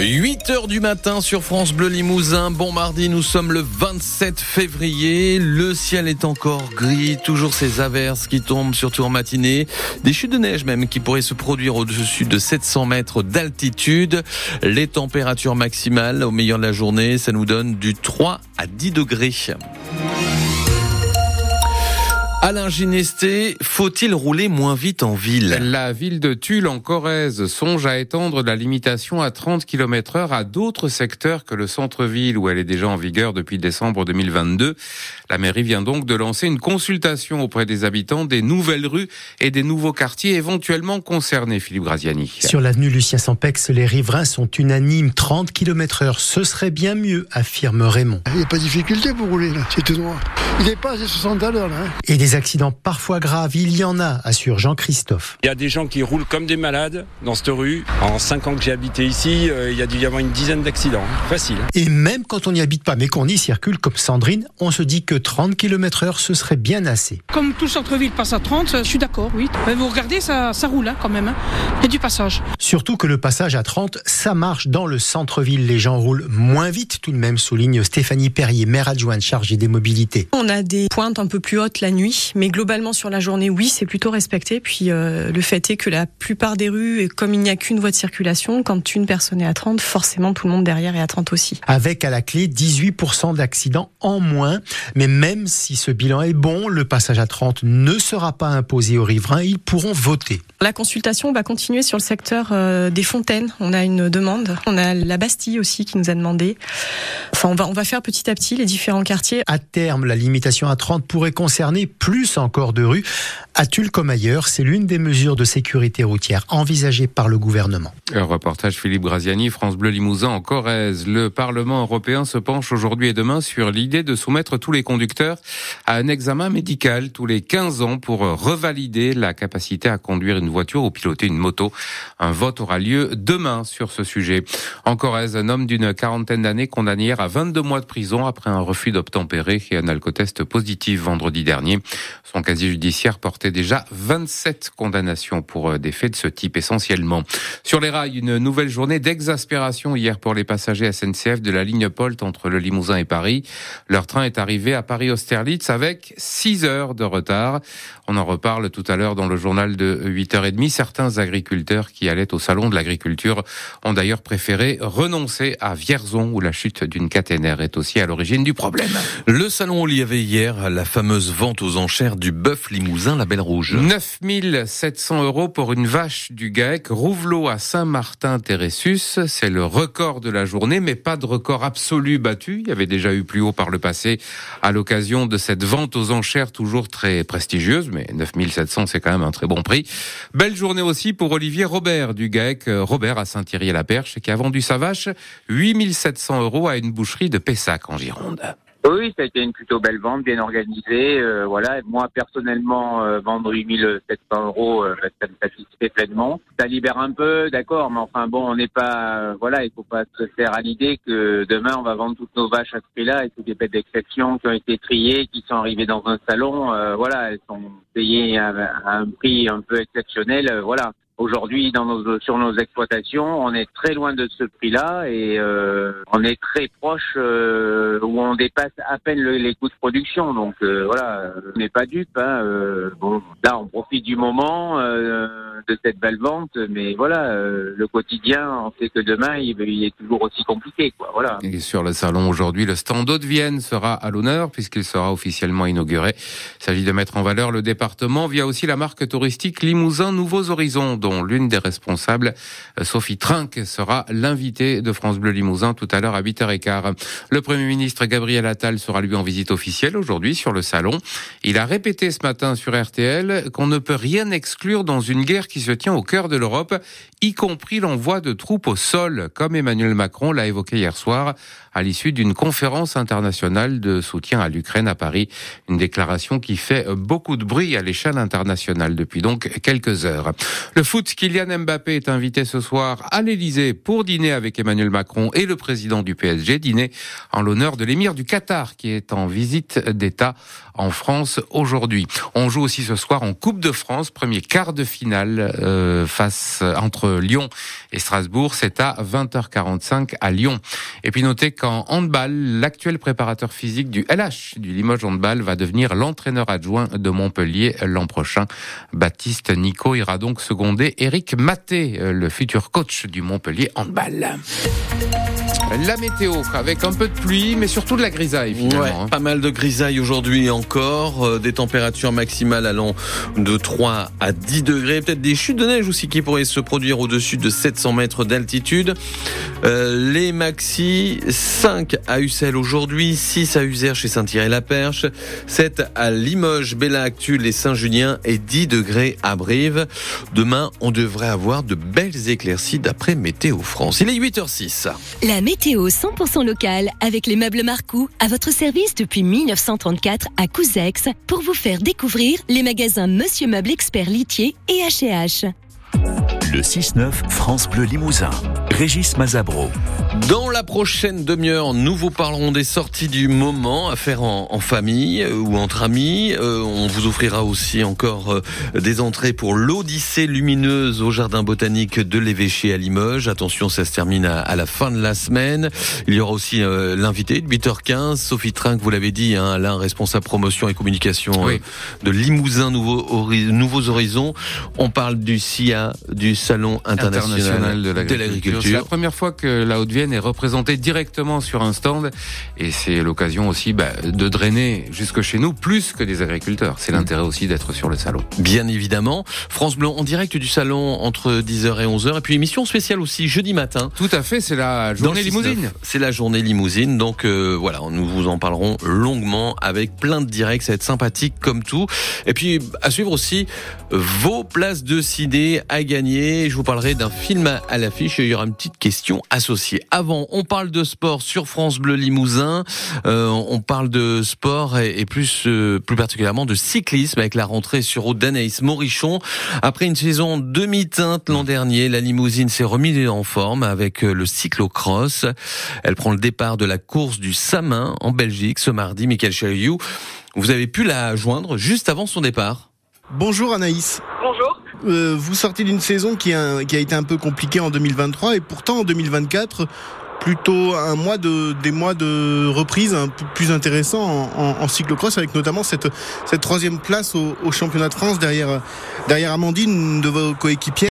8 heures du matin sur France Bleu Limousin. Bon mardi, nous sommes le 27 février. Le ciel est encore gris, toujours ces averses qui tombent surtout en matinée. Des chutes de neige même qui pourraient se produire au-dessus de 700 mètres d'altitude. Les températures maximales au meilleur de la journée, ça nous donne du 3 à 10 degrés. Alain Ginesté, faut-il rouler moins vite en ville? La ville de Tulle en Corrèze songe à étendre la limitation à 30 km heure à d'autres secteurs que le centre-ville où elle est déjà en vigueur depuis décembre 2022. La mairie vient donc de lancer une consultation auprès des habitants des nouvelles rues et des nouveaux quartiers éventuellement concernés, Philippe Graziani. Sur l'avenue Lucien Sampex, les riverains sont unanimes. 30 km heure, ce serait bien mieux, affirme Raymond. Il n'y a pas de difficulté pour rouler là, c'est tout droit. Il dépasse les 60 à l'heure là. Hein. Et des accidents parfois graves, il y en a, assure Jean-Christophe. Il y a des gens qui roulent comme des malades dans cette rue. En 5 ans que j'ai habité ici, euh, il y a dû y avoir une dizaine d'accidents. Facile. Et même quand on n'y habite pas, mais qu'on y circule comme Sandrine, on se dit que 30 km heure, ce serait bien assez. Comme tout centre-ville passe à 30, je suis d'accord, oui. Mais vous regardez, ça, ça roule hein, quand même. Hein. Il y a du passage. Surtout que le passage à 30, ça marche dans le centre-ville. Les gens roulent moins vite tout de même, souligne Stéphanie Perrier, maire adjointe chargée des mobilités. On a des pointes un peu plus hautes la nuit, mais globalement sur la journée, oui, c'est plutôt respecté. Puis euh, le fait est que la plupart des rues, comme il n'y a qu'une voie de circulation, quand une personne est à 30, forcément tout le monde derrière est à 30 aussi. Avec à la clé 18% d'accidents en moins, mais même si ce bilan est bon, le passage à 30 ne sera pas imposé aux riverains, ils pourront voter. La consultation va continuer sur le secteur euh, des fontaines. On a une demande. On a la Bastille aussi qui nous a demandé. Enfin, on va, on va faire petit à petit les différents quartiers. À terme, la limitation à 30 pourrait concerner plus encore de rues. À Tulle comme ailleurs, c'est l'une des mesures de sécurité routière envisagées par le gouvernement. Un reportage Philippe Graziani, France Bleu Limousin en Corrèze. Le Parlement européen se penche aujourd'hui et demain sur l'idée de soumettre tous les conducteurs à un examen médical tous les 15 ans pour revalider la capacité à conduire une voiture ou piloter une moto. Un vote aura lieu demain sur ce sujet. En Corrèze, un homme d'une quarantaine d'années condamné hier à 22 mois de prison après un refus d'obtempérer et un alcotest positif vendredi dernier. Son casier judiciaire portait déjà 27 condamnations pour euh, des faits de ce type essentiellement. Sur les rails, une nouvelle journée d'exaspération hier pour les passagers SNCF de la ligne Polt entre le Limousin et Paris. Leur train est arrivé à Paris-Austerlitz avec 6 heures de retard. On en reparle tout à l'heure dans le journal de 8h30. Certains agriculteurs qui allaient au salon de l'agriculture ont d'ailleurs préféré renoncer à Vierzon où la chute d'une caténaire est aussi à l'origine du problème. Le salon où il y avait hier la fameuse vente aux enchères du bœuf limousin, la Belle Rouge. 9700 euros pour une vache du GAEC Rouvelot à Saint-Martin-Téressus. C'est le record de la journée, mais pas de record absolu battu. Il y avait déjà eu plus haut par le passé à l'occasion de cette vente aux enchères toujours très prestigieuse, mais 9700 c'est quand même un très bon prix. Belle journée aussi pour Olivier Robert du GAEC Robert à Saint-Thierry-la-Perche qui a vendu sa vache 8700 euros à une boucherie de Pessac en Gironde. Oui, ça a été une plutôt belle vente, bien organisée. Euh, voilà, moi personnellement, euh, vendre 8700 euros, euh, ça me satisfait pleinement. Ça libère un peu, d'accord, mais enfin bon, on n'est pas, euh, voilà, il faut pas se faire à l'idée que demain on va vendre toutes nos vaches à ce prix-là et c'est des bêtes d'exception qui ont été triées, qui sont arrivées dans un salon, voilà, elles sont payées à, à, un prix un peu exceptionnel, voilà. Aujourd'hui, sur nos exploitations, on est très loin de ce prix-là et euh, on est très proche euh, où on dépasse à peine le, les coûts de production. Donc euh, voilà, on n'est pas dupe. Hein, euh, bon, là, on profite du moment euh, de cette belle vente, mais voilà, le quotidien, on sait que demain, il, il, est toujours aussi compliqué. Quoi, voilà. Et sur le salon aujourd'hui, le stand de Vienne sera à l'honneur puisqu'il sera officiellement inauguré. Il s'agit de mettre en valeur le département via aussi la marque touristique Limousin Nouveaux Horizons dont l'une des responsables, Sophie Trinck, sera l'invitée de France Bleu Limousin tout à l'heure à 8h15. Le Premier ministre Gabriel Attal sera lui en visite officielle aujourd'hui sur le salon. Il a répété ce matin sur RTL qu'on ne peut rien exclure dans une guerre qui se tient au cœur de l'Europe, y compris l'envoi de troupes au sol, comme Emmanuel Macron l'a évoqué hier soir à l'issue d'une conférence internationale de soutien à l'Ukraine à Paris. Une déclaration qui fait beaucoup de bruit à l'échelle internationale depuis donc quelques heures. Le foot foot, Kylian Mbappé est invité ce soir à l'Elysée pour dîner avec Emmanuel Macron et le président du PSG, dîner en l'honneur de l'émir du Qatar qui est en visite d'État en France aujourd'hui. On joue aussi ce soir en Coupe de France, premier quart de finale euh, face entre Lyon et Strasbourg. C'est à 20h45 à Lyon. Et puis notez qu'en handball, l'actuel préparateur physique du LH, du Limoges Handball, va devenir l'entraîneur adjoint de Montpellier l'an prochain. Baptiste Nico ira donc seconder Eric Maté, euh, le futur coach du Montpellier Handball. La météo avec un peu de pluie, mais surtout de la grisaille finalement. Ouais, hein. pas mal de grisaille aujourd'hui encore, euh, des températures maximales allant de 3 à 10 degrés, peut-être des chutes de neige aussi qui pourraient se produire au-dessus de 700 mètres d'altitude. Euh, les maxi, 5 à Ussel aujourd'hui, 6 à Uzer chez Saint-Thierry-la-Perche, 7 à Limoges, Bella Actule et Saint-Julien et 10 degrés à Brive. Demain, on devrait avoir de belles éclaircies d'après Météo France. Il est 8h06. La météo 100% locale avec les meubles Marcou à votre service depuis 1934 à Couzex pour vous faire découvrir les magasins Monsieur Meuble Expert Litier et H&H. Le 6-9 France Bleu Limousin. Régis Mazabro. Dans la prochaine demi-heure, nous vous parlerons des sorties du moment à faire en, en famille euh, ou entre amis. Euh, on vous offrira aussi encore euh, des entrées pour l'Odyssée lumineuse au jardin botanique de l'évêché à Limoges. Attention, ça se termine à, à la fin de la semaine. Il y aura aussi euh, l'invité de 8h15, Sophie Trinque, vous l'avez dit, hein, l'un responsable promotion et communication Oui. euh, de Limousin Nouveau Hori- Nouveaux Horizons. On parle du CIA, du Salon international, international de de l'agriculture. C'est la première fois que la Haute-Vienne est représentée directement sur un stand et c'est l'occasion aussi bah, de drainer jusque chez nous plus que des agriculteurs. C'est l'intérêt aussi d'être sur le salon. Bien évidemment. France Bleu en direct du salon entre 10h et 11h. Et puis émission spéciale aussi jeudi matin. Tout à fait, c'est la journée Dans le 6-9. limousine. C'est la journée limousine. Donc euh, voilà, nous vous en parlerons longuement avec plein de directs. Ça va être sympathique comme tout. Et puis à suivre aussi vos places de ciné à gagner. Je vous parlerai d'un film à- l'affiche il y aura une petite question associée. Avant, on parle de sport sur France Bleu Limousin. Euh, on parle de sport et, plus euh, plus particulièrement de cyclisme avec la rentrée sur route d'Anaïs Morichon. Après une saison demi-teinte l'an dernier, la limousine s'est remise en forme avec euh, le cyclocross. Elle prend le départ de la course du Samin en Belgique ce mardi. Michael Chariou, vous avez pu la joindre juste avant son départ. Bonjour Anaïs. Euh, vous sortez d'une saison qui a, été un peu compliquée en 2023 et pourtant en 2024, plutôt un mois de, des mois de reprise un peu plus intéressant en, en- en cyclocross avec notamment cette, troisième place au, championnat de France derrière, derrière Amandine, de vos coéquipières.